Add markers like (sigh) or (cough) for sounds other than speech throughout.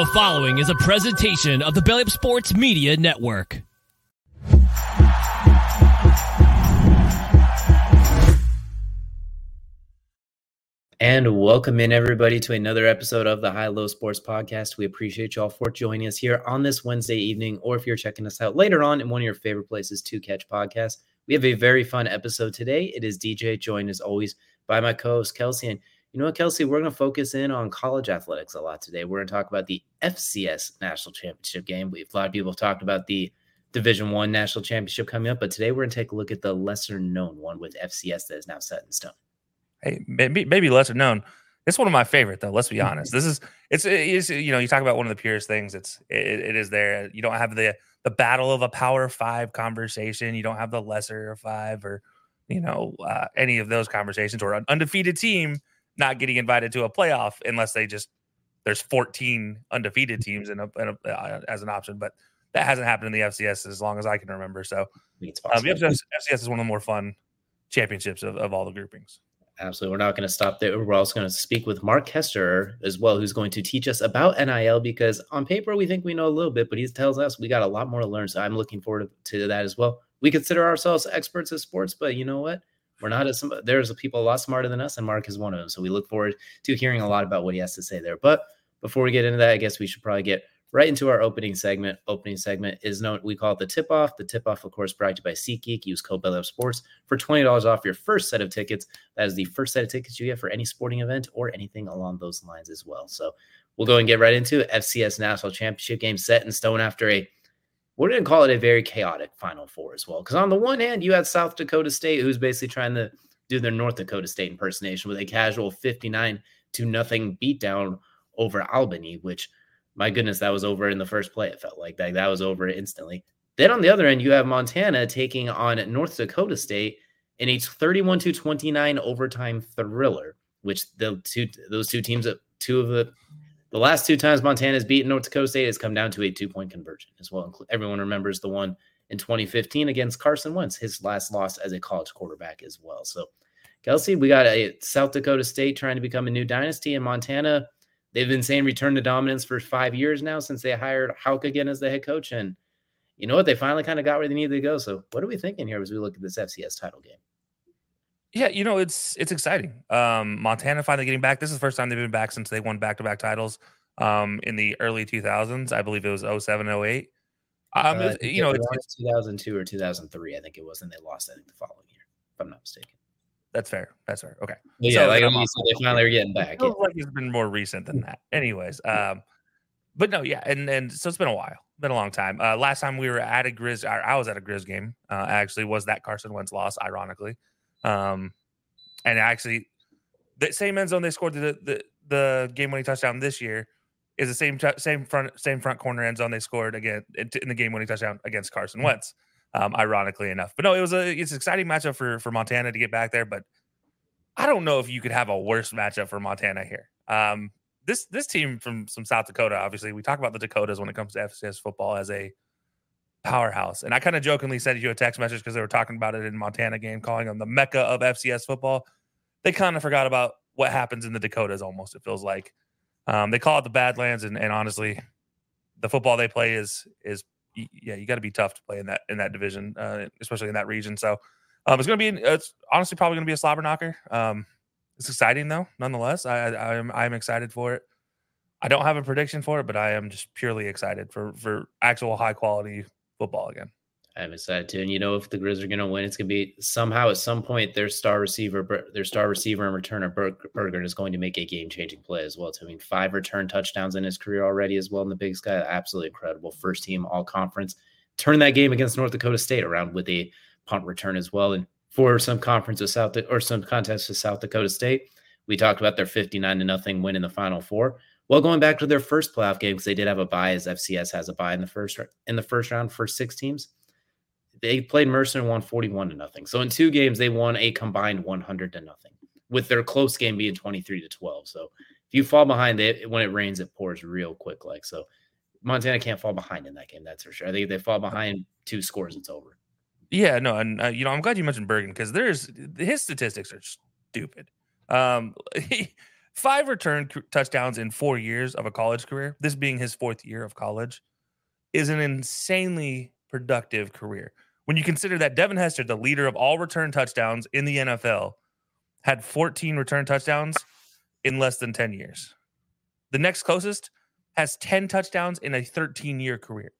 The following is a presentation of the Belly Up Sports Media Network. And welcome in everybody to another episode of the High Low Sports Podcast. We appreciate y'all for joining us here on this Wednesday evening, or if you're checking us out later on in one of your favorite places to catch podcasts. We have a very fun episode today. It is DJ joined as always by my co-host Kelcey. And you know what, Kelcey, we're going to focus in on college athletics a lot today. We're going to talk about the FCS national championship game. We've a lot of people have talked about the Division One national championship coming up, but today we're going to take a look at the lesser known one with FCS that is now set in stone. Hey, maybe maybe lesser known. It's one of my favorite though. Let's be (laughs) honest. This is it's, it's you know you talk about one of the purest things. It's it, it is there. You don't have the the battle of a power five conversation. You don't have the lesser five or you know uh, any of those conversations or an undefeated team not getting invited to a playoff unless they just there's 14 undefeated teams in a, in a uh, as an option. But that hasn't happened in the FCS as long as I can remember. So um, the FCS, FCS is one of the more fun championships of, of all the groupings. Absolutely. We're not going to stop there. We're also going to speak with Mark Koesterer as well, who's going to teach us about NIL because on paper we think we know a little bit, but he tells us we got a lot more to learn. So I'm looking forward to, that as well. We consider ourselves experts at sports, but you know what? We're not as there's people a lot smarter than us, and Mark is one of them. So we look forward to hearing a lot about what he has to say there. But before we get into that, I guess we should probably get right into our opening segment. Opening segment is known, we call it the tip off. The tip off, of course, brought to you by SeatGeek. Use code Belly Sports for $20 off your first set of tickets. That is the first set of tickets you get for any sporting event or anything along those lines as well. So we'll go and get right into it. FCS National Championship game set in stone after a we're going to call it a very chaotic Final Four as well. Because on the one hand, you had South Dakota State, who's basically trying to do their North Dakota State impersonation with a casual 59 to nothing beatdown over Albany, which my goodness, that was over in the first play. It felt like that. That was over instantly. Then on the other end, you have Montana taking on North Dakota State in a 31 to 29 overtime thriller, which the two those two teams, uh, two of the the last two times Montana has beaten North Dakota State has come down to a two point conversion as well. Everyone remembers the one in 2015 against Carson Wentz, his last loss as a college quarterback as well. So, Kelcey, we got a South Dakota State trying to become a new dynasty, in Montana they've been saying return to dominance for five years now since they hired Hauck again as the head coach. And you know what? They finally kind of got where they needed to go. So what are we thinking here as we look at this FCS title game? Yeah, you know, it's it's exciting. Um, Montana finally getting back. This is the first time they've been back since they won back to back titles um, in the early 2000s. I believe it was 07, 08. Um, uh, you know, it's, it's 2002 or 2003. I think it was, and they lost. I think the following year, if I'm not mistaken. That's fair. That's fair. Okay. Yeah, so, like um, so they finally are getting back. It feels like it's been more recent than that. Anyways, um, but no, yeah, and and so it's been a while, been a long time. Uh, last time we were at a Grizz, I was at a Grizz game. Uh, actually, was that Carson Wentz loss, ironically, um, and actually, the same end zone they scored the the, the game winning touchdown this year is the same t- same front same front corner end zone they scored again in the game winning touchdown against Carson Wentz um, ironically enough. But no, it was a it's an exciting matchup for for Montana to get back there. But I don't know if you could have a worse matchup for Montana here. Um, this this team from some South Dakota, obviously, we talk about the Dakotas when it comes to FCS football as a powerhouse. And I kind of jokingly sent you a text message because they were talking about it in Montana game, calling them the mecca of FCS football. They kind of forgot about what happens in the Dakotas. Almost, it feels like um, they call it the Badlands, and, and honestly, the football they play is is yeah, you got to be tough to play in that in that division, uh, especially in that region. So Um, it's going to be, it's honestly probably going to be a slobber knocker. Um, it's exciting though, nonetheless. I, I I'm I'm excited for it. I don't have a prediction for it, but I am just purely excited for for actual high quality football again. I'm excited too. And you know, if the Grizz are going to win, it's going to be somehow at some point their star receiver, their star receiver and returner Bergen is going to make a game changing play as well. Too. I mean, five return touchdowns in his career already as well in the Big Sky. Absolutely incredible. First team all conference. Turn that game against North Dakota State around with a punt return as well. And for some conference of South or some contests with South Dakota State, we talked about their 59 to nothing win in the Final Four. Well, going back to their first playoff game because they did have a bye, as FCS has a bye in the first in the first round for six teams they played Mercer and won 41 to nothing. So in two games, they won a combined 100 to nothing, with their close game being 23 to 12. So if you fall behind, it when it rains, it pours real quick. Like so, Montana can't fall behind in that game. That's for sure. I think if they fall behind two scores, it's over. Yeah, no, and uh, you know, I'm glad you mentioned Bergen because there's his statistics are stupid. Um, (laughs) five return touchdowns in four years of a college career. This being his fourth year of college, is an insanely productive career when you consider that Devin Hester, the leader of all return touchdowns in the NFL, had 14 return touchdowns in less than 10 years. The next closest has 10 touchdowns in a 13 year career.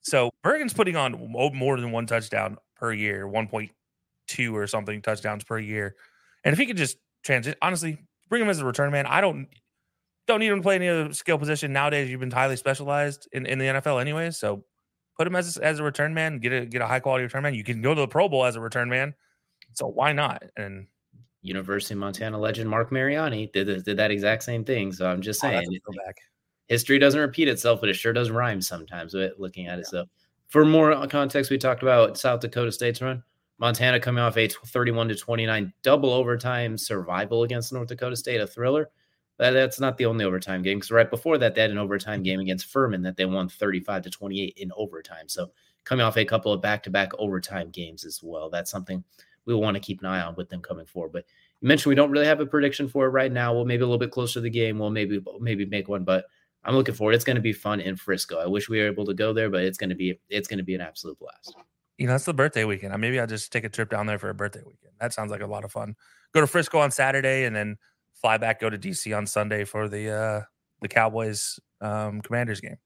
So Bergen's putting on more than one touchdown per year, 1.2 or something touchdowns per year. And if he could just transit, honestly, bring him as a return man. I don't don't need him to play any other skill position nowadays. You've been highly specialized in, in the NFL anyway. So Put him as as a return man. Get a get a high quality return man. You can go to the Pro Bowl as a return man. So why not? And University of Montana legend Marc Mariani did did that exact same thing. So I'm just oh, saying, oh, history doesn't repeat itself, but it sure does rhyme sometimes. With looking at it, so for more context, we talked about South Dakota State's run. Montana coming off a 31 to 29 double overtime survival against North Dakota State, a thriller. That, that's not the only overtime game because right before that, they had an overtime mm-hmm. game against Furman that they won 35 to 28 in overtime. So coming off a couple of back-to-back overtime games as well. That's something we will want to keep an eye on with them coming forward. But you mentioned we don't really have a prediction for it right now. Well, maybe a little bit closer to the game. We'll maybe maybe make one, but I'm looking forward. It's going to be fun in Frisco. I wish we were able to go there, but it's going to be it's going to be an absolute blast. You know, it's the birthday weekend. Maybe I'll just take a trip down there for a birthday weekend. That sounds like a lot of fun. Go to Frisco on Saturday and then fly back, go to DC on Sunday for the uh, the Cowboys um, Commanders game.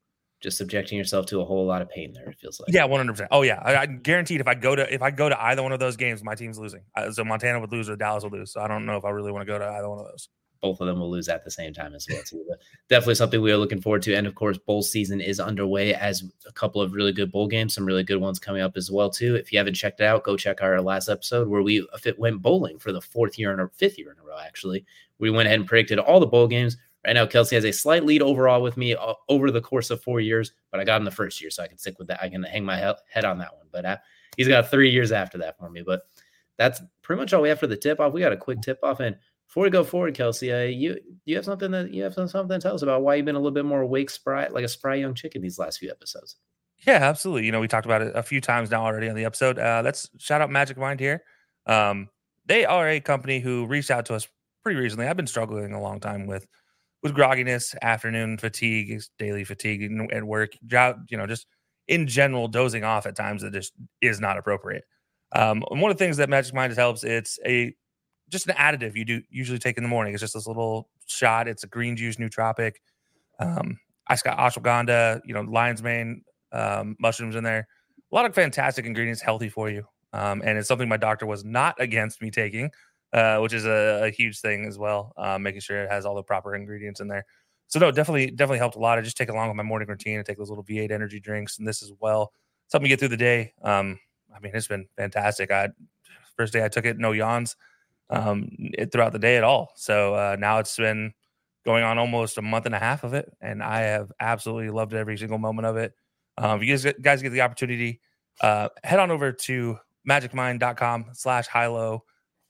Just subjecting yourself to a whole lot of pain there. It feels like. Yeah, one hundred percent. Oh yeah, I, I, guaranteed if I go to if I go to either one of those games, my team's losing. Uh, so Montana would lose or Dallas would lose. So I don't know if I really want to go to either one of those both of them will lose at the same time as well too. But definitely something we are looking forward to. And of course, bowl season is underway as a couple of really good bowl games, some really good ones coming up as well too. If you haven't checked it out, go check our last episode where we went bowling for the fourth year in a fifth year in a row. Actually, we went ahead and predicted all the bowl games. Right now, Kelcey has a slight lead overall with me uh, over the course of four years, but I got in the first year, so I can stick with that. I can hang my head on that one. But uh, he's got three years after that for me. But that's pretty much all we have for the tip off. We got a quick tip off, and before we go forward, Kelcey, uh, you you have something that you have something to tell us about why you've been a little bit more awake, spry, like a spry young chicken these last few episodes. Yeah, absolutely. You know, we talked about it a few times now already on the episode. Uh, let's shout out Magic Mind here. Um, they are a company who reached out to us pretty recently. I've been struggling a long time with with grogginess, afternoon fatigue, daily fatigue at work, you know, just in general dozing off at times that just is not appropriate. Um, one of the things that Magic Mind helps, it's a just an additive you do usually take in the morning. It's just this little shot. It's a green juice nootropic. Um, I got ashwagandha, you know, lion's mane, um, mushrooms in there. A lot of fantastic ingredients, healthy for you. Um, and it's something my doctor was not against me taking, uh, which is a, a, huge thing as well. Um, making sure it has all the proper ingredients in there. So no, definitely, definitely helped a lot. I just take along with my morning routine. I take those little V8 energy drinks and this as well. Something me get through the day. Um, I mean, it's been fantastic. I first day I took it, no yawns um, throughout the day at all. So uh, now it's been going on almost a month and a half of it, and I have absolutely loved every single moment of it. Um, if you guys, guys get the opportunity, uh, head on over to magicmind.com slash high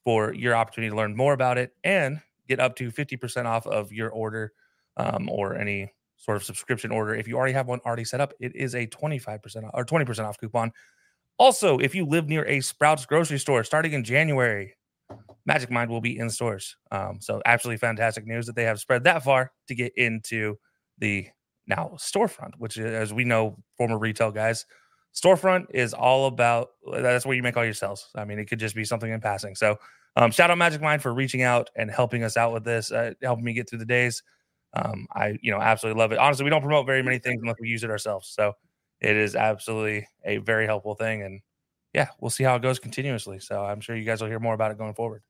for your opportunity to learn more about it and get up to 50% off of your order um, or any sort of subscription order. If you already have one already set up, it is a 25% or 20% off coupon. Also, if you live near a Sprouts grocery store starting in January, Magic Mind will be in stores. Um, so absolutely fantastic news that they have spread that far to get into the now storefront, which as we know, former retail guys, storefront is all about that's where you make all your sales. I mean, it could just be something in passing. So, um, shout out Magic Mind for reaching out and helping us out with this, uh, helping me get through the days. Um, I, you know, absolutely love it. Honestly, we don't promote very many things unless we use it ourselves. So, it is absolutely a very helpful thing. And yeah, we'll see how it goes continuously. So, I'm sure you guys will hear more about it going forward.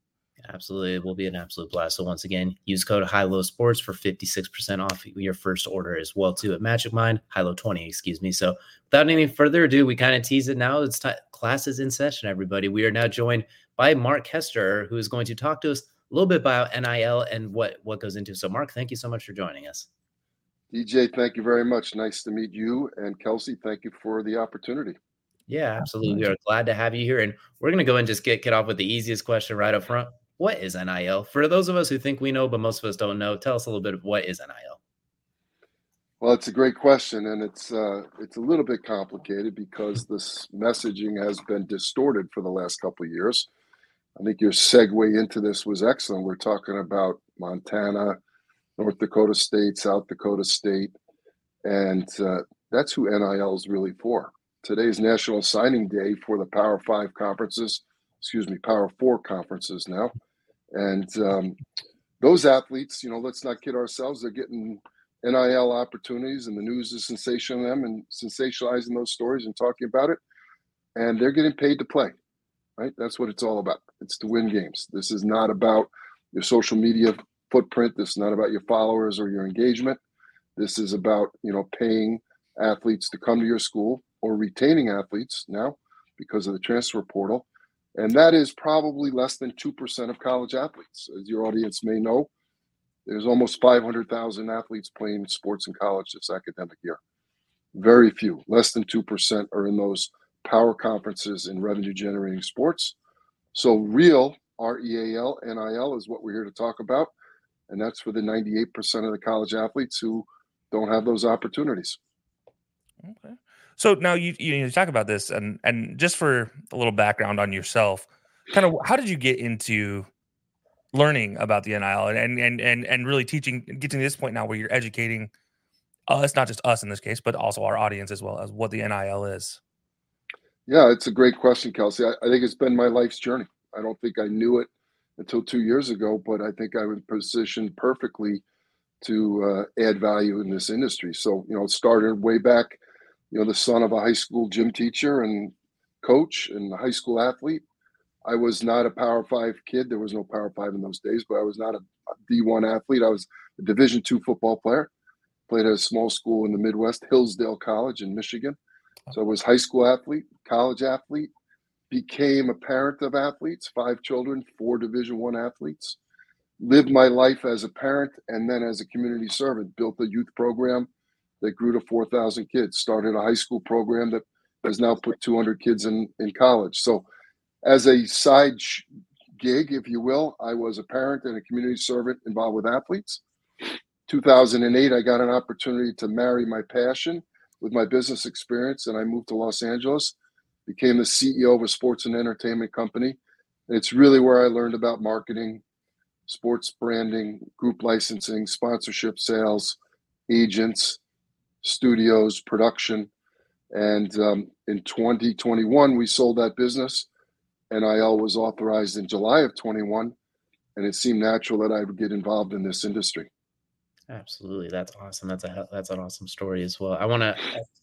Absolutely. It will be an absolute blast. So once again, use code High Low Sports for 56% off your first order as well too at Magic Mind, High Low 20, excuse me. So without any further ado, we kind of tease it now. It's time classes in session, everybody. We are now joined by Mark Koesterer, who is going to talk to us a little bit about NIL and what what goes into. So Mark, thank you so much for joining us. DJ, thank you very much. Nice to meet you. And Kelcey, thank you for the opportunity. Yeah, absolutely. We are glad to have you here. And we're going to go and just get, get off with the easiest question right up front what is NIL? For those of us who think we know, but most of us don't know, tell us a little bit of what is NIL. Well, it's a great question, and it's uh, it's a little bit complicated because this messaging has been distorted for the last couple of years. I think your segue into this was excellent. We're talking about Montana, North Dakota State, South Dakota State, and uh, that's who NIL is really for. Today's National Signing Day for the Power Five conferences, excuse me, Power Four conferences now. And um, those athletes, you know, let's not kid ourselves, they're getting NIL opportunities and the news is sensationalizing them and sensationalizing those stories and talking about it. And they're getting paid to play, right? That's what it's all about. It's to win games. This is not about your social media footprint. This is not about your followers or your engagement. This is about, you know, paying athletes to come to your school or retaining athletes now because of the transfer portal and that is probably less than 2% of college athletes. As your audience may know, there's almost 500,000 athletes playing sports in college this academic year. Very few, less than 2% are in those power conferences in revenue generating sports. So, real R E A L N I L is what we're here to talk about. And that's for the 98% of the college athletes who don't have those opportunities. Okay. So now you you talk about this, and and just for a little background on yourself, kind of how did you get into learning about the NIL and and and and really teaching, getting to this point now where you're educating us, not just us in this case, but also our audience as well as what the NIL is. Yeah, it's a great question, Kelcey. I, I think it's been my life's journey. I don't think I knew it until two years ago, but I think I was positioned perfectly to uh, add value in this industry. So, you know, it started way back you know, the son of a high school gym teacher and coach and high school athlete. I was not a Power Five kid. There was no Power Five in those days, but I was not a D1 athlete. I was a Division two football player. Played at a small school in the Midwest, Hillsdale College in Michigan. So I was high school athlete, college athlete, became a parent of athletes, five children, four Division one athletes. Lived my life as a parent and then as a community servant. Built a youth program that grew to 4,000 kids, started a high school program that has now put 200 kids in, in college. So, as a side sh- gig, if you will, I was a parent and a community servant involved with athletes. 2008, I got an opportunity to marry my passion with my business experience, and I moved to Los Angeles, became the CEO of a sports and entertainment company. it's really where I learned about marketing, sports branding, group licensing, sponsorship sales, agents, studios, production. And um, in 2021, we sold that business. NIL was authorized in July of 21, and it seemed natural that I would get involved in this industry. Absolutely, that's awesome. That's a that's an awesome story as well. I want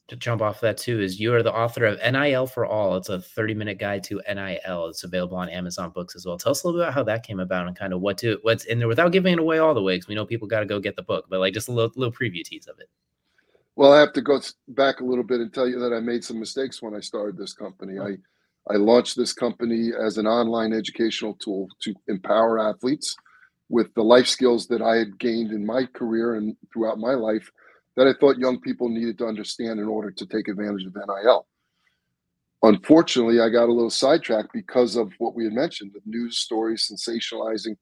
to jump off that too. Is you are the author of NIL for All? It's a 30 minute guide to NIL. It's available on Amazon Books as well. Tell us a little bit about how that came about and kind of what to what's in there without giving it away all the way. Because we know people got to go get the book, but like just a little little preview tease of it. Well, I have to go back a little bit and tell you that I made some mistakes when I started this company. I I launched this company as an online educational tool to empower athletes with the life skills that I had gained in my career and throughout my life that I thought young people needed to understand in order to take advantage of NIL. Unfortunately, I got a little sidetracked because of what we had mentioned the news stories sensationalizing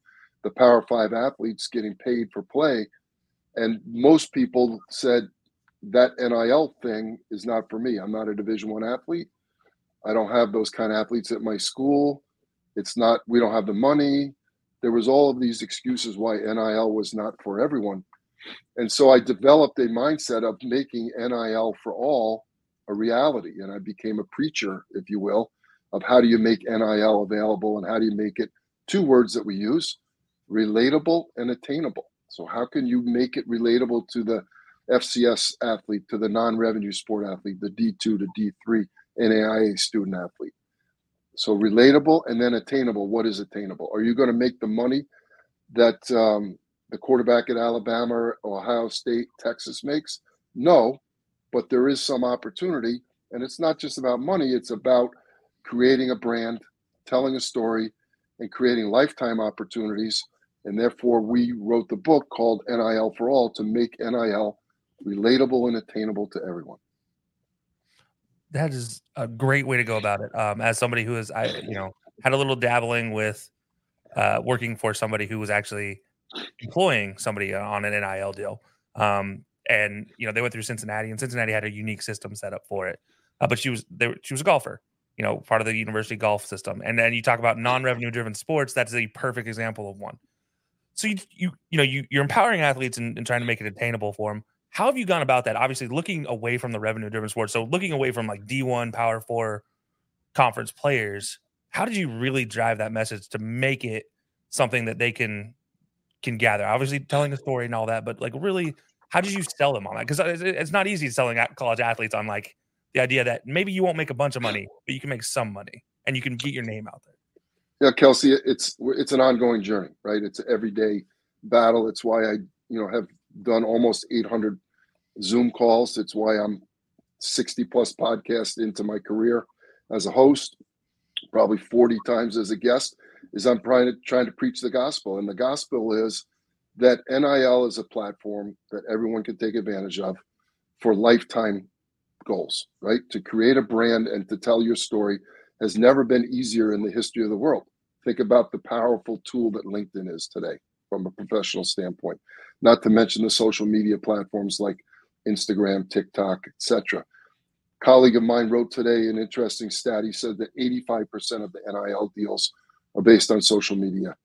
the Power Five athletes getting paid for play. And most people said, that NIL thing is not for me. I'm not a Division One athlete. I don't have those kind of athletes at my school. It's not. We don't have the money. There was all of these excuses why NIL was not for everyone, and so I developed a mindset of making NIL for all a reality. And I became a preacher, if you will, of how do you make NIL available and how do you make it two words that we use relatable and attainable. So, how can you make it relatable to the FCS athlete, to the non revenue sport athlete, the D2 to D3 NAIA student athlete? So, relatable and then attainable. What is attainable? Are you going to make the money that um, the quarterback at Alabama, Ohio State, Texas makes? No, but there is some opportunity. And it's not just about money, it's about creating a brand, telling a story, and creating lifetime opportunities. And therefore, we wrote the book called NIL for All to make NIL relatable and attainable to everyone. That is a great way to go about it. Um, as somebody who has, I you know, had a little dabbling with uh, working for somebody who was actually employing somebody on an NIL deal. Um, and you know they went through Cincinnati, and Cincinnati had a unique system set up for it. Uh, but she was there; she was a golfer, you know, part of the university golf system. And then you talk about non-revenue driven sports. That's a perfect example of one. So you you you know you you're empowering athletes and, and trying to make it attainable for them. How have you gone about that? Obviously, looking away from the revenue driven sports. So looking away from like D1 Power Four conference players. How did you really drive that message to make it something that they can can gather? Obviously, telling a story and all that, but like really how did you sell them on that? Because it's not easy selling college athletes on like the idea that maybe you won't make a bunch of money, but you can make some money and you can get your name out there. Yeah, Kelcey, it's it's an ongoing journey, right? It's an everyday battle. It's why I, you know, have done almost 800 Zoom calls. It's why I'm 60 plus podcasts into my career as a host, probably 40 times as a guest. Is I'm trying to trying to preach the gospel, and the gospel is that NIL is a platform that everyone can take advantage of for lifetime goals, right? To create a brand and to tell your story has never been easier in the history of the world. Think about the powerful tool that LinkedIn is today from a professional standpoint, not to mention the social media platforms like Instagram, TikTok, etc. A colleague of mine wrote today an interesting stat. He said that 85% of the NIL deals are based on social media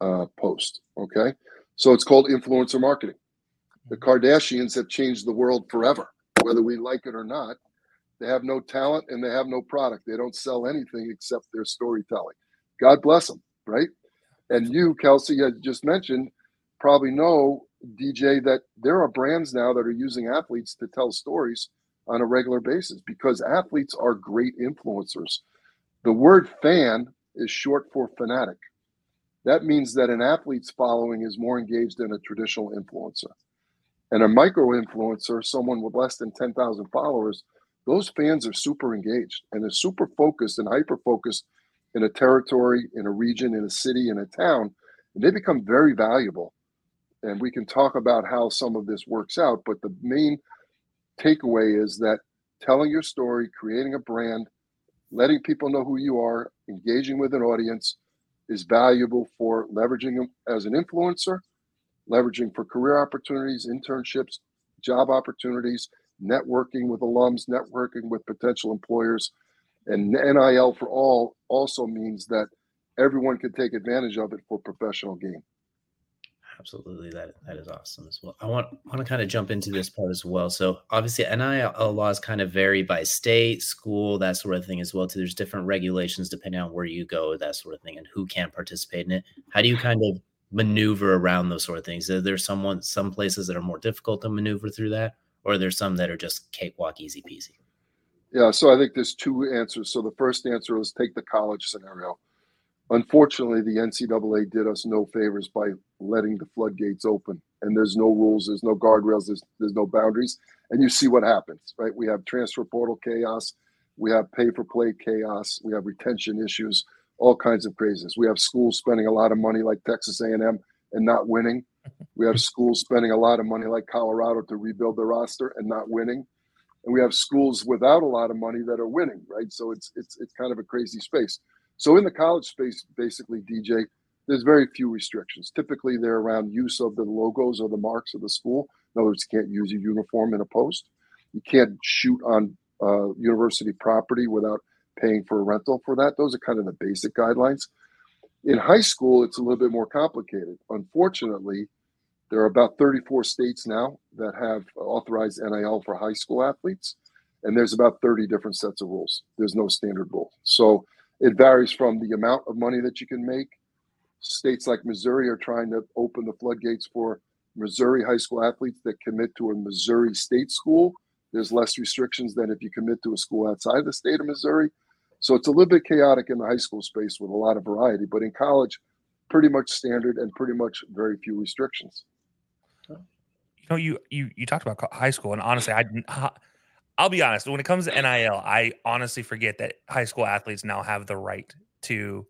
uh, posts. Okay, so it's called influencer marketing. The Kardashians have changed the world forever, whether we like it or not. They have no talent and they have no product. They don't sell anything except their storytelling. God bless them, right? And you, Kelcey, had just mentioned, probably know, DJ, that there are brands now that are using athletes to tell stories on a regular basis because athletes are great influencers. The word fan is short for fanatic. That means that an athlete's following is more engaged than a traditional influencer. And a micro influencer, someone with less than 10,000 followers, those fans are super engaged and they're super focused and hyper focused in a territory, in a region, in a city, in a town. And they become very valuable. And we can talk about how some of this works out. But the main takeaway is that telling your story, creating a brand, letting people know who you are, engaging with an audience, is valuable for leveraging them as an influencer, leveraging for career opportunities, internships, job opportunities, networking with alums, networking with potential employers. And NIL for all also means that everyone can take advantage of it for professional gain. Absolutely, that that is awesome as well. I want want to kind of jump into this part as well. So obviously, NIL laws kind of vary by state, school, that sort of thing as well. Too. There's different regulations depending on where you go, that sort of thing, and who can participate in it. How do you kind of maneuver around those sort of things? Are there someone some places that are more difficult to maneuver through that, or are there some that are just cakewalk, easy peasy? Yeah, so I think there's two answers. So the first answer is take the college scenario. Unfortunately, the NCAA did us no favors by letting the floodgates open, and there's no rules, there's no guardrails, there's there's no boundaries, and you see what happens, right? We have transfer portal chaos, we have pay for play chaos, we have retention issues, all kinds of craziness. We have schools spending a lot of money like Texas A&M and not winning. We have schools spending a lot of money like Colorado to rebuild the roster and not winning. And we have schools without a lot of money that are winning, right? So it's it's it's kind of a crazy space. So in the college space, basically, DJ, there's very few restrictions. Typically, they're around use of the logos or the marks of the school. In other words, you can't use a uniform in a post. You can't shoot on uh, university property without paying for a rental for that. Those are kind of the basic guidelines. In high school, it's a little bit more complicated. Unfortunately, there are about 34 states now that have authorized NIL for high school athletes. and there's about 30 different sets of rules. There's no standard rule. So it varies from the amount of money that you can make. States like Missouri are trying to open the floodgates for Missouri high school athletes that commit to a Missouri state school. There's less restrictions than if you commit to a school outside the state of Missouri. So it's a little bit chaotic in the high school space with a lot of variety, but in college, pretty much standard and pretty much very few restrictions. Know, you you you talked about high school, and honestly, I I'll be honest. When it comes to NIL, I honestly forget that high school athletes now have the right to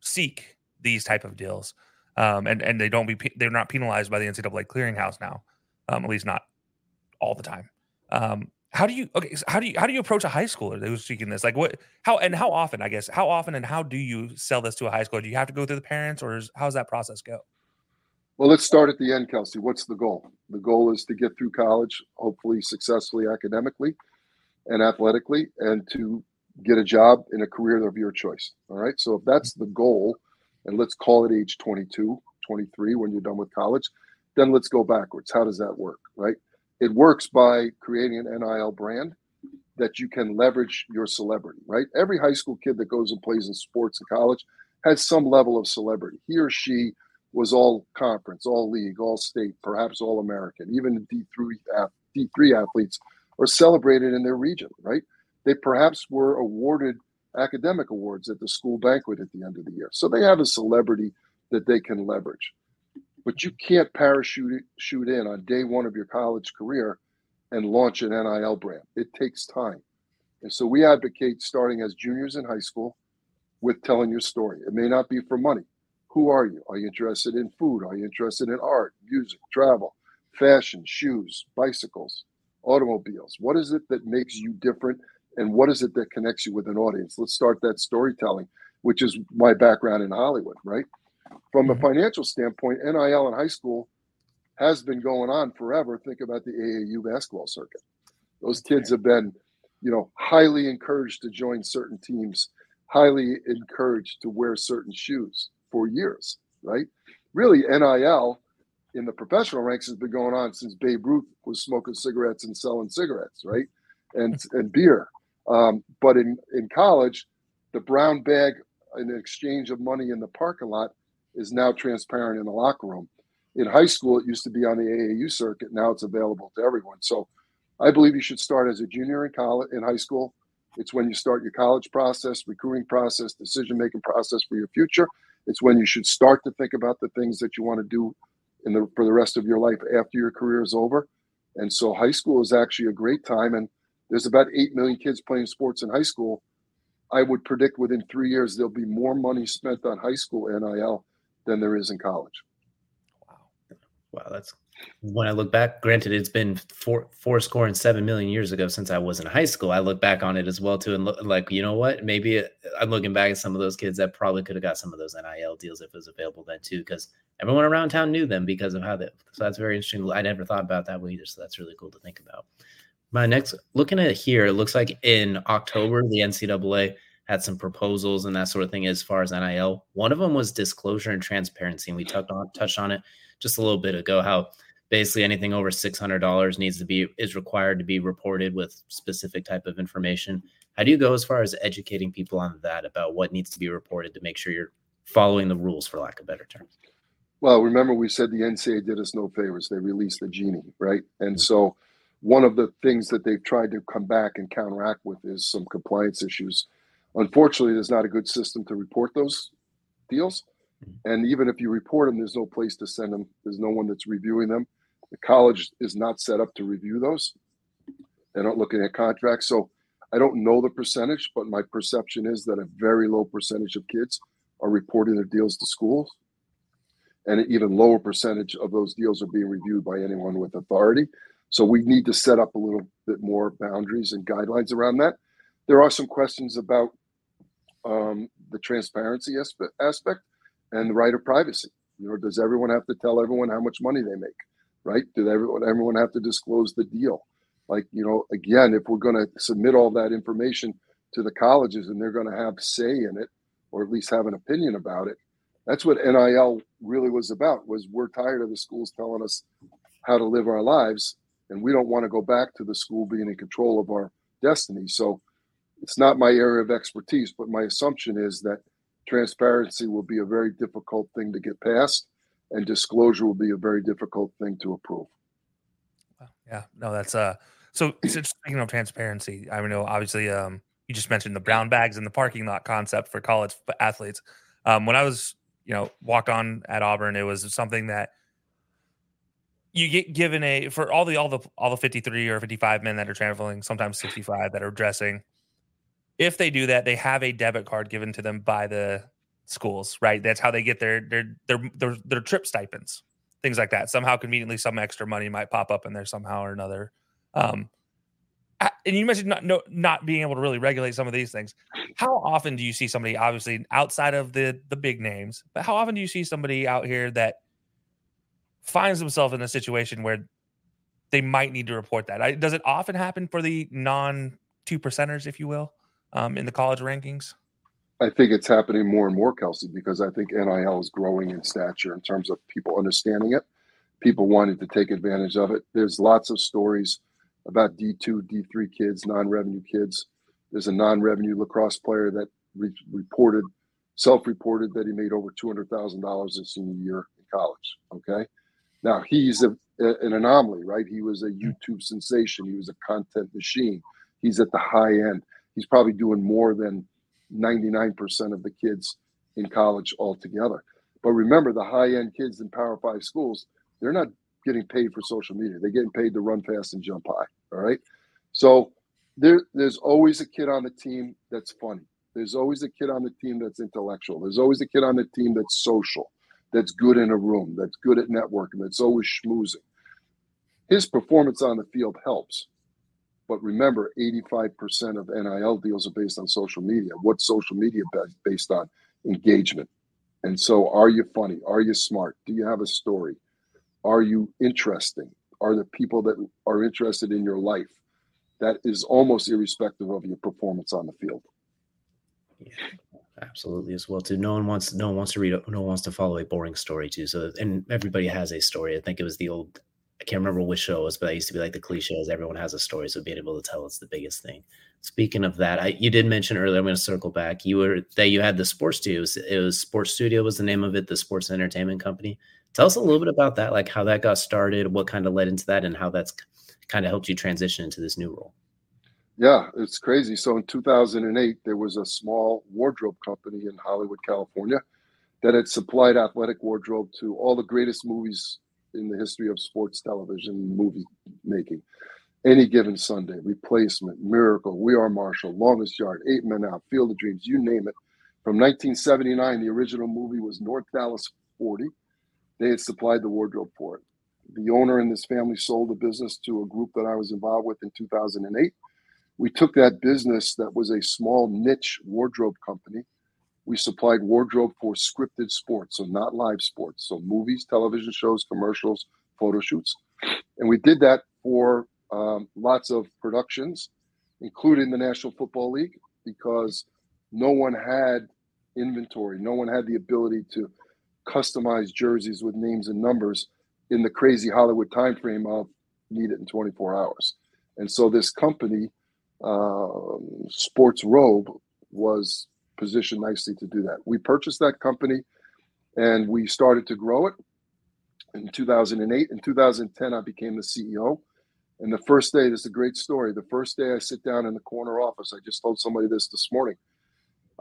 seek these type of deals, um, and and they don't be they're not penalized by the NCAA clearinghouse now, um, at least not all the time. Um, how do you okay? So how do you how do you approach a high schooler who's seeking this? Like what? How and how often? I guess how often and how do you sell this to a high schooler? Do you have to go through the parents, or is, how does that process go? Well, let's start at the end, Kelcey. What's the goal? The goal is to get through college, hopefully successfully academically and athletically, and to get a job in a career of your choice. All right. So if that's the goal, and let's call it age 22, 23 when you're done with college, then let's go backwards. How does that work? Right. It works by creating an NIL brand that you can leverage your celebrity, right? Every high school kid that goes and plays in sports in college has some level of celebrity. He or she was all conference, all league, all state, perhaps all American. Even D3 D3 athletes are celebrated in their region, right? They perhaps were awarded academic awards at the school banquet at the end of the year. So they have a celebrity that they can leverage. But you can't parachute shoot in on day one of your college career and launch an NIL brand. It takes time. And so we advocate starting as juniors in high school with telling your story. It may not be for money. Who are you? Are you interested in food? Are you interested in art, music, travel, fashion, shoes, bicycles, automobiles? What is it that makes you different? And what is it that connects you with an audience? Let's start that storytelling, which is my background in Hollywood, right? From a mm-hmm. financial standpoint, NIL in high school has been going on forever. Think about the AAU basketball circuit. Those kids have been, you know, highly encouraged to join certain teams, highly encouraged to wear certain shoes for years, right? Really, NIL in the professional ranks has been going on since Babe Ruth was smoking cigarettes and selling cigarettes, right? And (laughs) and beer. Um, but in in college, the brown bag in exchange of money in the parking lot is now transparent in the locker room. In high school, it used to be on the AAU circuit. Now it's available to everyone. So I believe you should start as a junior in college in high school. It's when you start your college process, recruiting process, decision making process for your future. It's when you should start to think about the things that you want to do in the for the rest of your life after your career is over. And so high school is actually a great time. And there's about eight million kids playing sports in high school. I would predict within three years there'll be more money spent on high school NIL than there is in college. Wow. Wow, that's when I look back, granted, it's been four four score and seven million years ago since I was in high school. I look back on it as well too, and look like you know what? Maybe uh, I'm looking back at some of those kids that probably could have got some of those NIL deals if it was available then too, because everyone around town knew them because of how they. So that's very interesting. I never thought about that way either. So that's really cool to think about. My next looking at here, it looks like in October the NCAA had some proposals and that sort of thing as far as NIL. One of them was disclosure and transparency, and we touched on touched on it just a little bit ago. How basically anything over $600 needs to be is required to be reported with specific type of information. How do you go as far as educating people on that about what needs to be reported to make sure you're following the rules for lack of better terms? Well remember we said the ncaa did us no favors. They released the genie right? And mm-hmm. so one of the things that they've tried to come back and counteract with is some compliance issues. Unfortunately there's not a good system to report those deals. Mm-hmm. and even if you report them there's no place to send them. There's no one that's reviewing them the college is not set up to review those. They're not looking at contracts. So I don't know the percentage, but my perception is that a very low percentage of kids are reporting their deals to schools. And an even lower percentage of those deals are being reviewed by anyone with authority. So we need to set up a little bit more boundaries and guidelines around that. There are some questions about um, the transparency aspect and the right of privacy. You know, does everyone have to tell everyone how much money they make? Right? Did everyone everyone have to disclose the deal? Like, you know, again, if we're going to submit all that information to the colleges and they're going to have say in it, or at least have an opinion about it, that's what NIL really was about. Was we're tired of the schools telling us how to live our lives, and we don't want to go back to the school being in control of our destiny. So it's not my area of expertise, but my assumption is that transparency will be a very difficult thing to get past, and disclosure will be a very difficult thing to approve. Yeah, no, that's uh. So, so speaking of transparency, I know obviously um you just mentioned the brown bags in the parking lot concept for college athletes. Um, when I was you know walk on at Auburn, it was something that you get given a for all the all the all the 53 or 55 men that are traveling sometimes 65 that are dressing if they do that they have a debit card given to them by the schools right that's how they get their their their their, their trip stipends things like that somehow conveniently some extra money might pop up in there somehow or another um and you mentioned not no, not being able to really regulate some of these things how often do you see somebody obviously outside of the the big names but how often do you see somebody out here that finds himself in a situation where they might need to report that. I, does it often happen for the non two percenters, if you will, um, in the college rankings? I think it's happening more and more, Kelcey, because I think NIL is growing in stature in terms of people understanding it, people wanting to take advantage of it. There's lots of stories about D2, D3 kids, non revenue kids. There's a non revenue lacrosse player that re- reported, self reported that he made over $200,000 his senior year in college. Okay. Now he's a, a, an anomaly, right? He was a YouTube sensation. He was a content machine. He's at the high end. He's probably doing more than 99% of the kids in college altogether. But remember, the high end kids in Power Five schools, they're not getting paid for social media. They're getting paid to run fast and jump high. All right. So there, there's always a kid on the team that's funny. There's always a kid on the team that's intellectual. There's always a kid on the team that's social that's good in a room, that's good at networking, that's always schmoozing. His performance on the field helps. But remember, 85% of NIL deals are based on social media. What's social media based on? Engagement. And so, are you funny? Are you smart? Do you have a story? Are you interesting? Are the people that are interested in your life? That is almost irrespective of your performance on the field. Yeah absolutely as well too. No one wants no one wants to read no one wants to follow a boring story too. So and everybody has a story. I think it was the old I can't remember which show it was, but I used to be like the cliches. Everyone has a story, so being able to tell it's the biggest thing. Speaking of that, I, you did mention earlier. I'm going to circle back. You were that you had the sports studio. It was Sports Studio was the name of it, the sports entertainment company. Tell us a little bit about that, like how that got started, what kind of led into that, and how that's kind of helped you transition into this new role. Yeah, it's crazy. So in 2008, there was a small wardrobe company in Hollywood, California, that had supplied athletic wardrobe to all the greatest movies in the history of sports television movie making. Any given Sunday, Replacement, Miracle, We Are Marshall, Longest Yard, Eight Men Out, Field of Dreams, you name it. From 1979, the original movie was North Dallas 40. They had supplied the wardrobe for it. The owner and his family sold the business to a group that I was involved with in 2008 we took that business that was a small niche wardrobe company. We supplied wardrobe for scripted sports, so not live sports, so movies, television shows, commercials, photo shoots. And we did that for um, lots of productions, including the National Football League, because no one had inventory, no one had the ability to customize jerseys with names and numbers in the crazy Hollywood timeframe of need it in 24 hours. And so this company uh, Sports Robe was positioned nicely to do that. We purchased that company and we started to grow it in 2008. In 2010, I became the CEO. And the first day, this is a great story. The first day I sit down in the corner office, I just told somebody this this morning.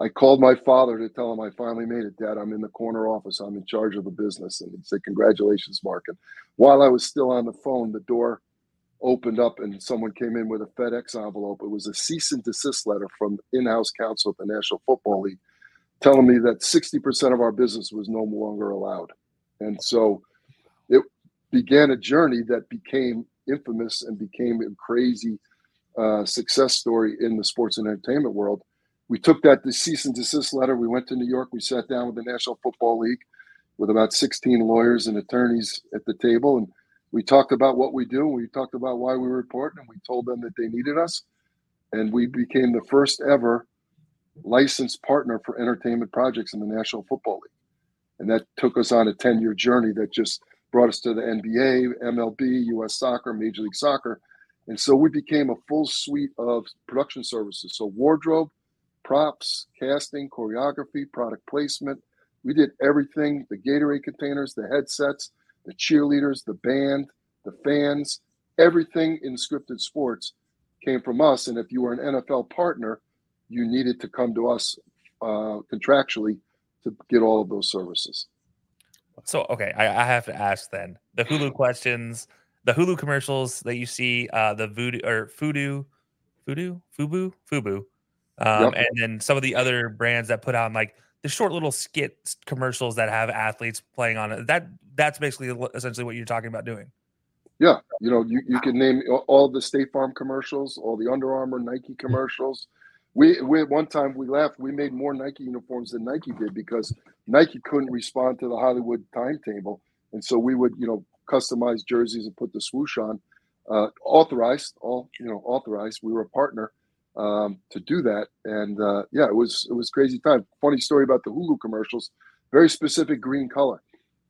I called my father to tell him I finally made it, Dad. I'm in the corner office. I'm in charge of the business. And he said, Congratulations, Mark. And while I was still on the phone, the door opened up and someone came in with a FedEx envelope. It was a cease and desist letter from in-house counsel at the National Football League telling me that 60% of our business was no longer allowed. And so it began a journey that became infamous and became a crazy uh, success story in the sports and entertainment world. We took that cease and desist letter. We went to New York. We sat down with the National Football League with about 16 lawyers and attorneys at the table and we talked about what we do. We talked about why we were important, and we told them that they needed us. And we became the first ever licensed partner for entertainment projects in the National Football League. And that took us on a 10 year journey that just brought us to the NBA, MLB, US Soccer, Major League Soccer. And so we became a full suite of production services. So wardrobe, props, casting, choreography, product placement. We did everything the Gatorade containers, the headsets, the cheerleaders, the band, the fans, everything in scripted sports came from us. And if you were an NFL partner, you needed to come to us uh, contractually to get all of those services. So, okay, I, I, have to ask then the Hulu questions, the Hulu commercials that you see, uh, the voodoo or Fudu, Fudu, Fubu, Fubu, um, yep. and then some of the other brands that put on like the short little skit commercials that have athletes playing on it. That that's basically essentially what you're talking about doing. Yeah, you know, you, you can name all the State Farm commercials, all the Under Armour, Nike commercials. We, we one time we left. We made more Nike uniforms than Nike did because Nike couldn't respond to the Hollywood timetable, and so we would, you know, customize jerseys and put the swoosh on. Uh, authorized, all you know, authorized. We were a partner um, to do that, and uh, yeah, it was it was crazy time. Funny story about the Hulu commercials. Very specific green color.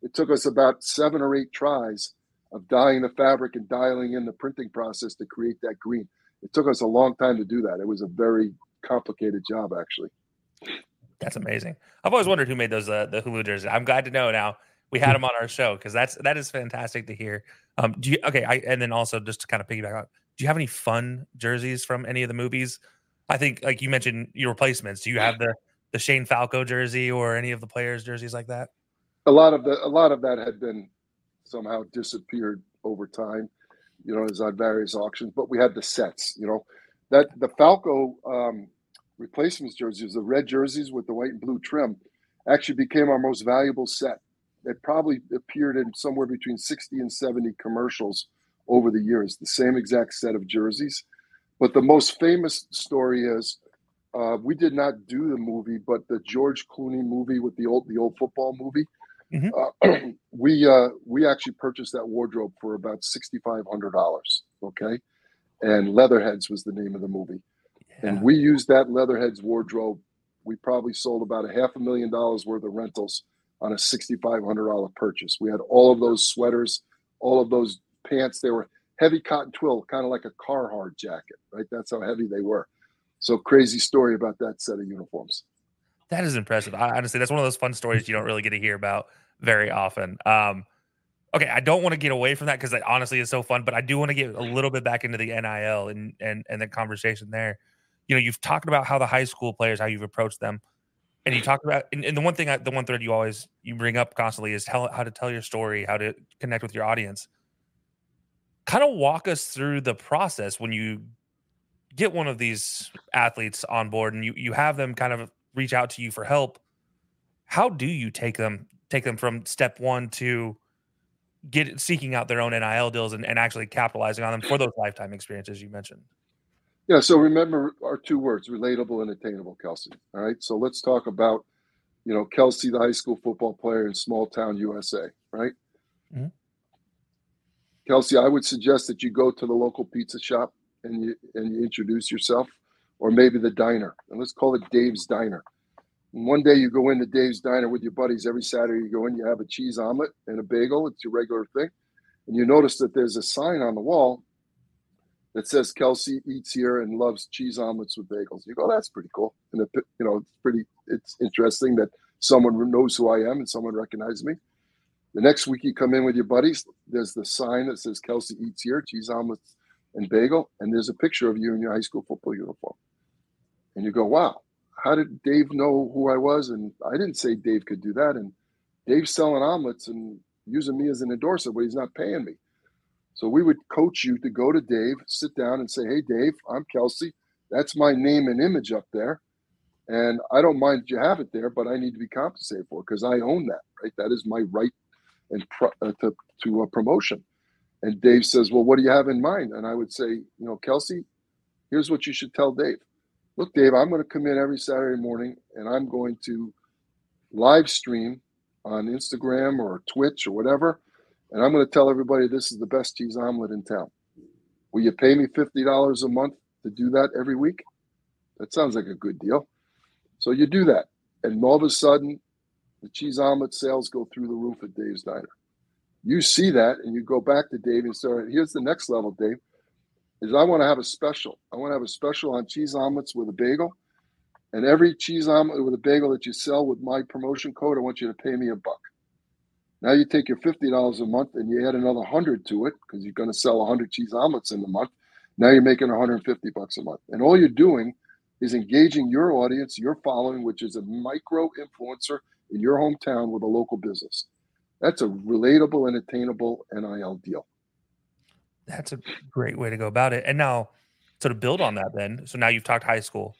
It took us about seven or eight tries of dyeing the fabric and dialing in the printing process to create that green. It took us a long time to do that. It was a very complicated job, actually. That's amazing. I've always wondered who made those uh, the Hulu jerseys. I'm glad to know now we had them on our show because that's that is fantastic to hear. Um, do you okay? I and then also just to kind of piggyback on, do you have any fun jerseys from any of the movies? I think like you mentioned your replacements. Do you have the the Shane Falco jersey or any of the players' jerseys like that? A lot of the a lot of that had been somehow disappeared over time, you know, as on various auctions. But we had the sets, you know, that the Falco um, replacements jerseys, the red jerseys with the white and blue trim, actually became our most valuable set. It probably appeared in somewhere between 60 and 70 commercials over the years, the same exact set of jerseys. But the most famous story is uh, we did not do the movie, but the George Clooney movie with the old the old football movie. Mm-hmm. Uh, (clears throat) we uh, we actually purchased that wardrobe for about sixty five hundred dollars. Okay, and Leatherheads was the name of the movie, yeah. and we used that Leatherheads wardrobe. We probably sold about a half a million dollars worth of rentals on a sixty five hundred dollar purchase. We had all of those sweaters, all of those pants. They were heavy cotton twill, kind of like a Carhartt jacket, right? That's how heavy they were. So crazy story about that set of uniforms. That is impressive. I, honestly, that's one of those fun stories you don't really get to hear about very often. Um, okay, I don't want to get away from that because that honestly is so fun, but I do want to get a little bit back into the NIL and and and the conversation there. You know, you've talked about how the high school players, how you've approached them, and you talk about and, and the one thing, I, the one thread you always you bring up constantly is how how to tell your story, how to connect with your audience. Kind of walk us through the process when you get one of these athletes on board and you you have them kind of reach out to you for help. How do you take them take them from step one to get seeking out their own NIL deals and, and actually capitalizing on them for those lifetime experiences you mentioned. Yeah, so remember our two words, relatable and attainable, Kelcey. All right. So let's talk about, you know, Kelcey, the high school football player in small town USA, right? Mm-hmm. Kelcey, I would suggest that you go to the local pizza shop and you and you introduce yourself, or maybe the diner. And let's call it Dave's Diner. And one day you go into Dave's Diner with your buddies every Saturday. You go in, you have a cheese omelet and a bagel. It's your regular thing. And you notice that there's a sign on the wall that says Kelcey eats here and loves cheese omelets with bagels. You go, oh, that's pretty cool. And it, you know, it's pretty, it's interesting that someone knows who I am and someone recognizes me. The next week you come in with your buddies. There's the sign that says Kelcey eats here, cheese omelets and bagel, and there's a picture of you in your high school football uniform. And you go, wow, how did Dave know who I was? And I didn't say Dave could do that. And Dave's selling omelets and using me as an endorser, but he's not paying me. So we would coach you to go to Dave, sit down and say, Hey, Dave, I'm Kelcey. That's my name and image up there. And I don't mind you have it there, but I need to be compensated for because I own that, right? That is my right and pro- uh, to, to a promotion. And Dave says, Well, what do you have in mind? And I would say, You know, Kelcey, here's what you should tell Dave look, Dave, I'm going to come in every Saturday morning and I'm going to live stream on Instagram or Twitch or whatever. And I'm going to tell everybody this is the best cheese omelet in town. Will you pay me $50 a month to do that every week? That sounds like a good deal. So you do that. And all of a sudden, the cheese omelet sales go through the roof at Dave's Diner. You see that and you go back to Dave and say, here's the next level, Dave is I want to have a special. I want to have a special on cheese omelets with a bagel. And every cheese omelet with a bagel that you sell with my promotion code, I want you to pay me a buck. Now you take your $50 a month and you add another 100 to it because you're going to sell 100 cheese omelets in the month. Now you're making 150 bucks a month. And all you're doing is engaging your audience, your following, which is a micro influencer in your hometown with a local business. That's a relatable and attainable NIL deal. That's a great way to go about it. And now, so to build on that, then, so now you've talked high school.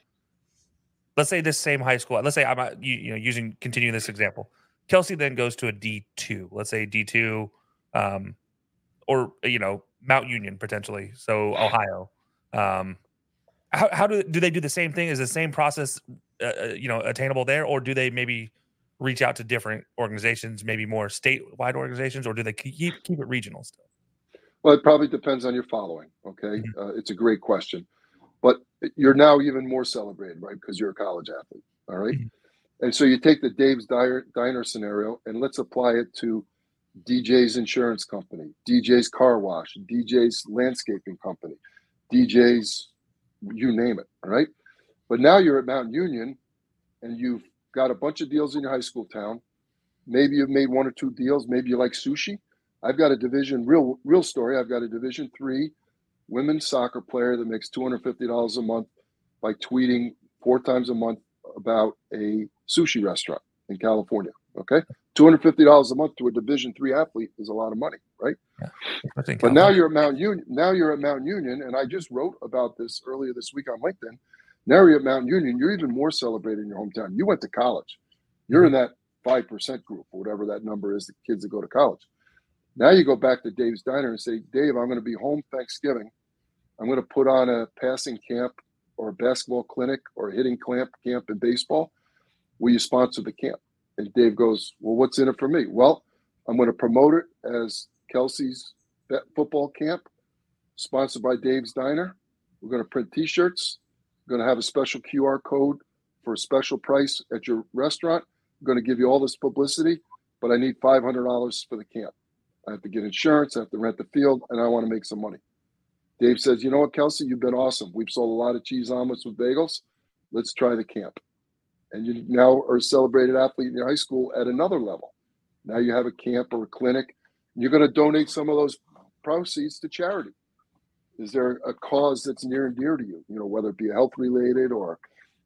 Let's say this same high school. Let's say I'm uh, you, you know using continuing this example. Kelcey then goes to a D two. Let's say D two, um, or you know Mount Union potentially. So Ohio. Um, how, how do do they do the same thing? Is the same process, uh, uh, you know, attainable there, or do they maybe reach out to different organizations, maybe more statewide organizations, or do they keep keep it regional still? Well, it probably depends on your following. Okay, mm-hmm. uh, it's a great question, but you're now even more celebrated, right? Because you're a college athlete. All right? mm-hmm. and so you take the Dave's Diner, Diner scenario, and let's apply it to DJ's insurance company, DJ's car wash, DJ's landscaping company, DJ's you name it. All right. But now you're at Mount Union and you've got a bunch of deals in your high school town. Maybe you've made one or two deals. Maybe you like sushi. I've got a division real real story. I've got a division three women's soccer player that makes two hundred fifty dollars a month by tweeting four times a month about a sushi restaurant in California. Okay, two hundred fifty dollars a month to a Division three athlete is a lot of money, right? Yeah, I think. but now you're at Mount Union. Now you're at Mount Union, and I just wrote about this earlier this week on LinkedIn. Now at Mount Union. You're even more celebrated in your hometown. You went to college. You're in that five percent group, or whatever that number is, the kids that go to college. Now you go back to Dave's Diner and say, Dave, I'm going to be home Thanksgiving. I'm going to put on a passing camp or a basketball clinic or a hitting camp camp in baseball. Will you sponsor the camp? And Dave goes, Well, what's in it for me? Well, I'm going to promote it as Kelcey's football camp, sponsored by Dave's Diner. We're going to print t shirts. Going to have a special QR code for a special price at your restaurant. I'm going to give you all this publicity, but I need $500 for the camp. I have to get insurance. I have to rent the field, and I want to make some money. Dave says, You know what, Kelcey? You've been awesome. We've sold a lot of cheese omelets with bagels. Let's try the camp and you now are a celebrated athlete in your high school at another level. Now you have a camp or a clinic. You're going to donate some of those proceeds to charity. Is there a cause that's near and dear to you? You know, whether it be health related or,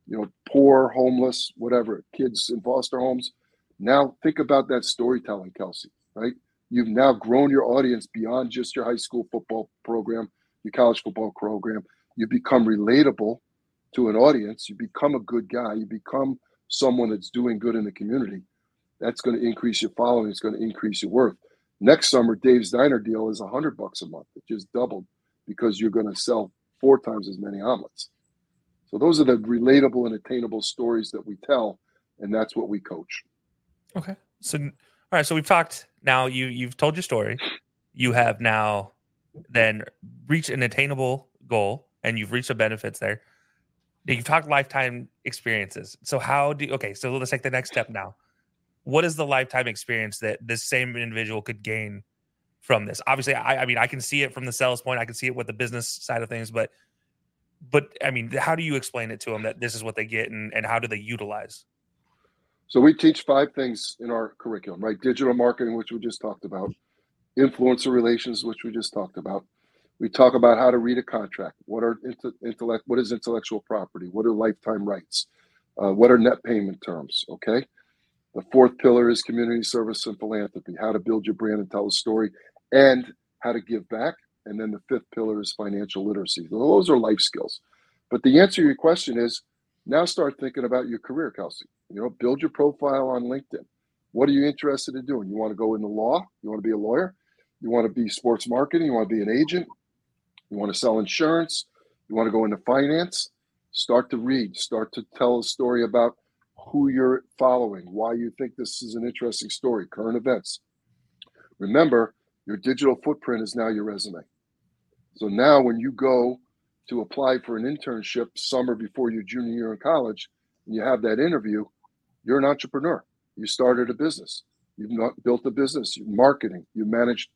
you know, poor, homeless, whatever, kids in foster homes. Now think about that storytelling, Kelcey, right? You've now grown your audience beyond just your high school football program, your college football program. You become relatable to an audience, you become a good guy, you become someone that's doing good in the community. That's going to increase your following. It's going to increase your worth. Next summer, Dave's Diner deal is a hundred bucks a month. It just doubled because you're going to sell four times as many omelets. So those are the relatable and attainable stories that we tell, and that's what we coach. Okay. So all right. So we've talked. Now you you've told your story. You have now then reached an attainable goal, and you've reached the benefits there you've talked lifetime experiences. So how do okay? So let's take the next step now. What is the lifetime experience that this same individual could gain from this? Obviously, I, I mean, I can see it from the sales point. I can see it with the business side of things, but but I mean, how do you explain it to them that this is what they get and, and how do they utilize? So we teach five things in our curriculum, right? Digital marketing, which we just talked about, influencer relations, which we just talked about, we talk about how to read a contract. What are intellect? What is intellectual property? What are lifetime rights? Uh, what are net payment terms? Okay. The fourth pillar is community service and philanthropy. How to build your brand and tell a story, and how to give back. And then the fifth pillar is financial literacy. Those are life skills. But the answer to your question is now start thinking about your career, Kelcey. You know, build your profile on LinkedIn. What are you interested in doing? You want to go into law? You want to be a lawyer? You want to be sports marketing? You want to be an agent? You want to sell insurance? You want to go into finance? Start to read, start to tell a story about who you're following, why you think this is an interesting story, current events. Remember, your digital footprint is now your resume. So now when you go to apply for an internship summer before your junior year in college, and you have that interview, you're an entrepreneur. You started a business. You've built a business. You're marketing. You managed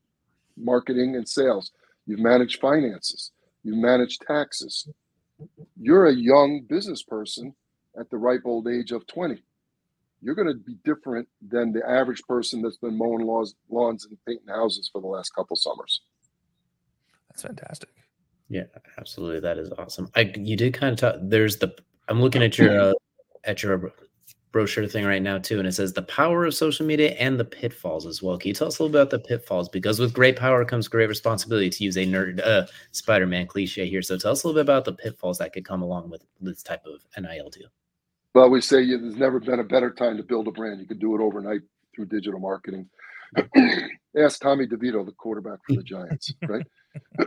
marketing and sales. You've managed finances. you manage taxes. You're a young business person at the ripe old age of 20. You're going to be different than the average person that's been mowing lawns, lawns and painting houses for the last couple summers. That's fantastic. Yeah, absolutely. That is awesome. I you did kind of talk. There's the I'm looking at your uh, at your brochure thing right now too, and it says the power of social media and the pitfalls as well. Can you tell us a little bit about the pitfalls? Because with great power comes great responsibility. To use a nerd uh, Spider-Man cliche here, so tell us a little bit about the pitfalls that could come along with this type of NIL deal. Well, we say there's never been a better time to build a brand. You can do it overnight through digital marketing. (clears throat) Ask Tommy DeVito, the quarterback for the Giants, (laughs) right?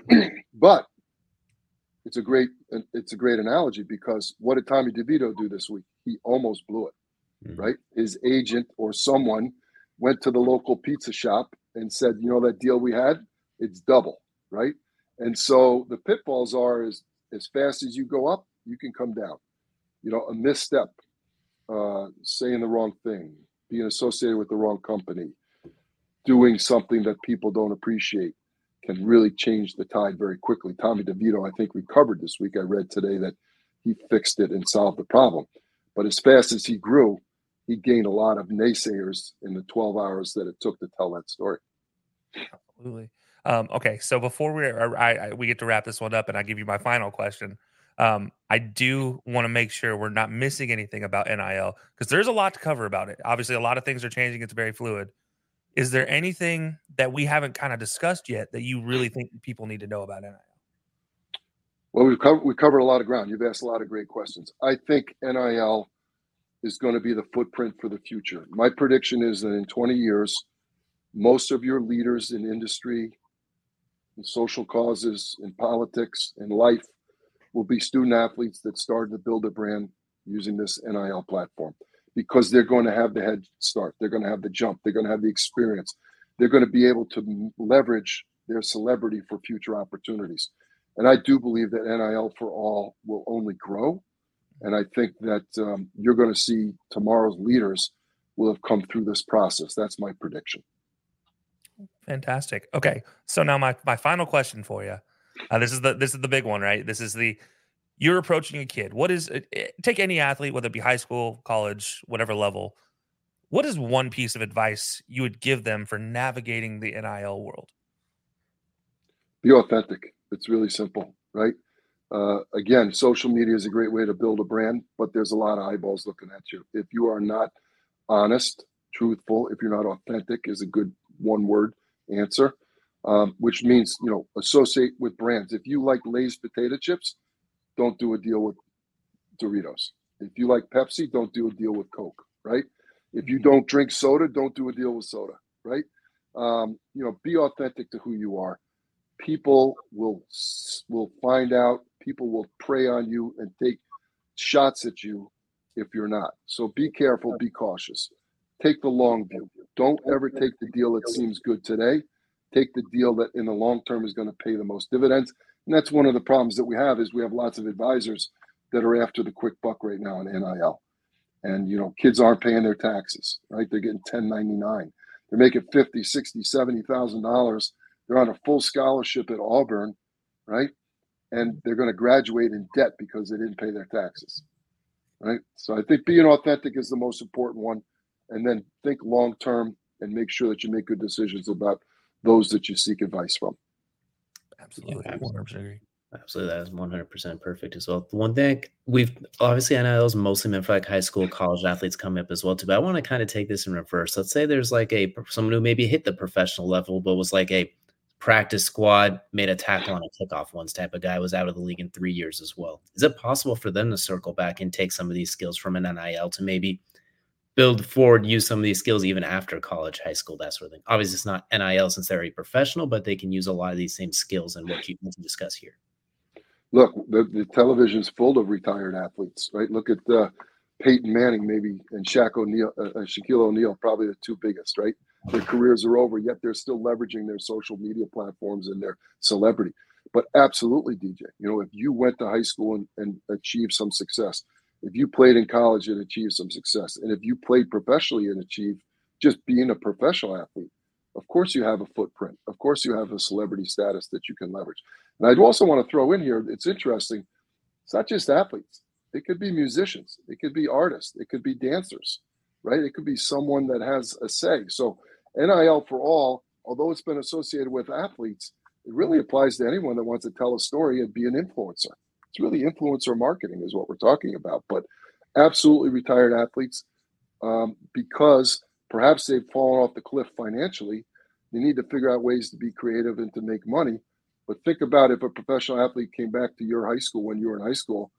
(clears throat) but it's a great it's a great analogy because what did Tommy DeVito do this week? He almost blew it, mm-hmm. right? His agent or someone went to the local pizza shop and said, "You know that deal we had? It's double, right?" And so the pitfalls are is as fast as you go up, you can come down. You know, a misstep, uh, saying the wrong thing, being associated with the wrong company, doing something that people don't appreciate can really change the tide very quickly. Tommy DeVito, I think, recovered this week. I read today that he fixed it and solved the problem. But as fast as he grew, he gained a lot of naysayers in the 12 hours that it took to tell that story. Absolutely. Um, okay, so before we I, I, we get to wrap this one up, and I give you my final question, um, I do want to make sure we're not missing anything about NIL because there's a lot to cover about it. Obviously, a lot of things are changing; it's very fluid. Is there anything that we haven't kind of discussed yet that you really think people need to know about NIL? Well, we've covered we covered a lot of ground. You've asked a lot of great questions. I think NIL is going to be the footprint for the future. My prediction is that in 20 years, most of your leaders in industry, in social causes, in politics, in life, will be student athletes that started to build a brand using this NIL platform because they're going to have the head start. They're going to have the jump. They're going to have the experience. They're going to be able to leverage their celebrity for future opportunities. And I do believe that NIL for all will only grow. And I think that um, you're going to see tomorrow's leaders will have come through this process. That's my prediction. Fantastic. Okay, so now my my final question for you. Uh, this is the this is the big one, right? This is the you're approaching a kid. What is eh, take any athlete, whether it be high school, college, whatever level. What is one piece of advice you would give them for navigating the NIL world? Be authentic. It's really simple, right? Uh, again, social media is a great way to build a brand, but there's a lot of eyeballs looking at you. If you are not honest, truthful, if you're not authentic, is a good one word answer, um, which means, you know, associate with brands. If you like Lay's potato chips, don't do a deal with Doritos. If you like Pepsi, don't do a deal with Coke, right? If you don't drink soda, don't do a deal with soda, right? Um, you know, be authentic to who you are. People will will find out. People will prey on you and take shots at you if you're not. So be careful. Be cautious. Take the long view. Don't ever take the deal that seems good today. Take the deal that in the long term is going to pay the most dividends. And that's one of the problems that we have is we have lots of advisors that are after the quick buck right now in NIL. And you know, kids aren't paying their taxes, right? They're getting 1099. They're making 50, 60, 70,000 dollars. They're on a full scholarship at Auburn, right? And they're going to graduate in debt because they didn't pay their taxes. Right. So I think being authentic is the most important one. And then think long term and make sure that you make good decisions about those that you seek advice from. Absolutely. Yeah, absolutely. Absolutely, that is one hundred percent perfect as well. The one thing we've obviously i NIL is mostly meant for like high school, college athletes coming up as well too. But I want to kind of take this in reverse. Let's say there's like a someone who maybe hit the professional level, but was like a practice squad, made a tackle on a kickoff once type of guy, was out of the league in three years as well. Is it possible for them to circle back and take some of these skills from an NIL to maybe build forward, use some of these skills even after college, high school, that sort of thing. Obviously, it's not NIL since they're a professional, but they can use a lot of these same skills and what you to discuss here. Look, the, the television's full of retired athletes, right? Look at uh, Peyton Manning, maybe, and Shaq O'Neal, uh, uh, Shaquille O'Neal, probably the two biggest, right? Their careers are over, yet they're still leveraging their social media platforms and their celebrity. But absolutely, DJ, you know, if you went to high school and, and achieved some success, if you played in college and achieved some success, and if you played professionally and achieved just being a professional athlete, of course you have a footprint. Of course you have a celebrity status that you can leverage. And I'd also want to throw in here, it's interesting. It's not just athletes. It could be musicians. It could be artists. It could be dancers, right? It could be someone that has a say. So NIL for all, although it's been associated with athletes, it really applies to anyone that wants to tell a story and be an influencer. It's really influencer marketing is what we're talking about. But absolutely retired athletes, um, because perhaps they've fallen off the cliff financially. They need to figure out ways to be creative and to make money. But think about if a professional athlete came back to your high school when you were in high school,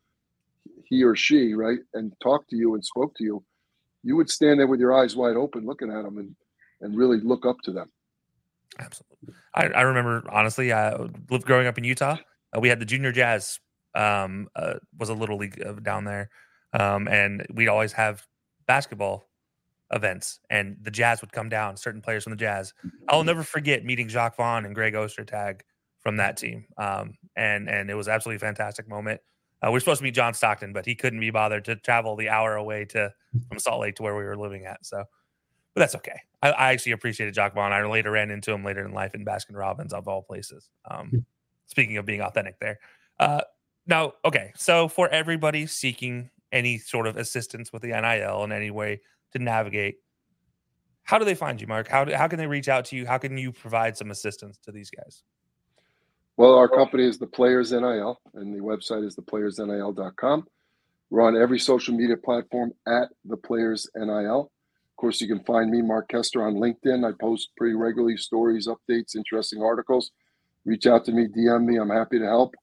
he or she, right, and talked to you and spoke to you, you would stand there with your eyes wide open looking at them and, and really look up to them. Absolutely. I, I remember, honestly, I lived growing up in Utah. Uh, we had the junior jazz um, uh, was a little league down there. Um, and we'd always have basketball events and the Jazz would come down, certain players from the Jazz. I'll mm-hmm. never forget meeting Jacque Vaughn and Greg Ostertag from that team. Um, and and it was absolutely a fantastic moment. Uh, we are supposed to meet John Stockton, but he couldn't be bothered to travel the hour away to (laughs) from Salt Lake to where we were living at. So, but that's okay. I, I actually appreciated Jacque Vaughn. I later ran into him later in life in Baskin Robbins, of all places. Um, hmm. speaking of being authentic, there. Uh, now, okay, so for everybody seeking any sort of assistance with the NIL in any way to navigate, how do they find you, Mark? How, do, how can they reach out to you? How can you provide some assistance to these guys? Well, our company is the Players NIL, and the website is theplayersnil.com. We're on every social media platform at the Players NIL. Of course, you can find me, Mark Koesterer, on LinkedIn. I post pretty regularly stories, updates, interesting articles. Reach out to me, DM me. I'm happy to help.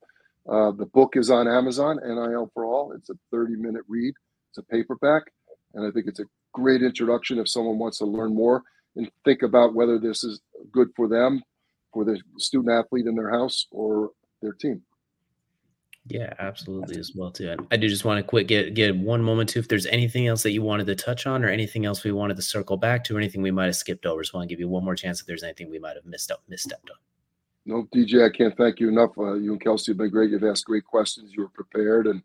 Uh, the book is on Amazon, NIL for All. It's a 30 minute read, it's a paperback. And I think it's a great introduction if someone wants to learn more and think about whether this is good for them, for the student athlete in their house or their team. Yeah, absolutely as well too. I do just want to quick get get one moment too. If there's anything else that you wanted to touch on, or anything else we wanted to circle back to, or anything we might have skipped over, just want to give you one more chance if there's anything we might have missed up, misstepped on. No, DJ, I can't thank you enough. Uh, you and Kelcey have been great. You've asked great questions. You were prepared, and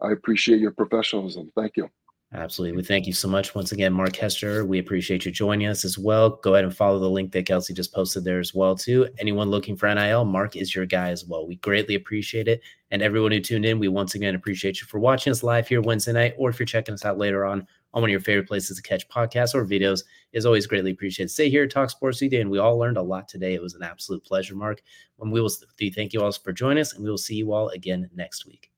I appreciate your professionalism. Thank you. Absolutely. We thank you so much once again, Mark Koesterer. We appreciate you joining us as well. Go ahead and follow the link that Kelcey just posted there as well too. Anyone looking for NIL, Mark is your guy as well. We greatly appreciate it. And everyone who tuned in, we once again appreciate you for watching us live here Wednesday night, or if you're checking us out later on on one of your favorite places to catch podcasts or videos is always greatly appreciated. Stay here, talk sports today, and we all learned a lot today. It was an absolute pleasure, Mark. And we will thank you all for joining us, and we will see you all again next week.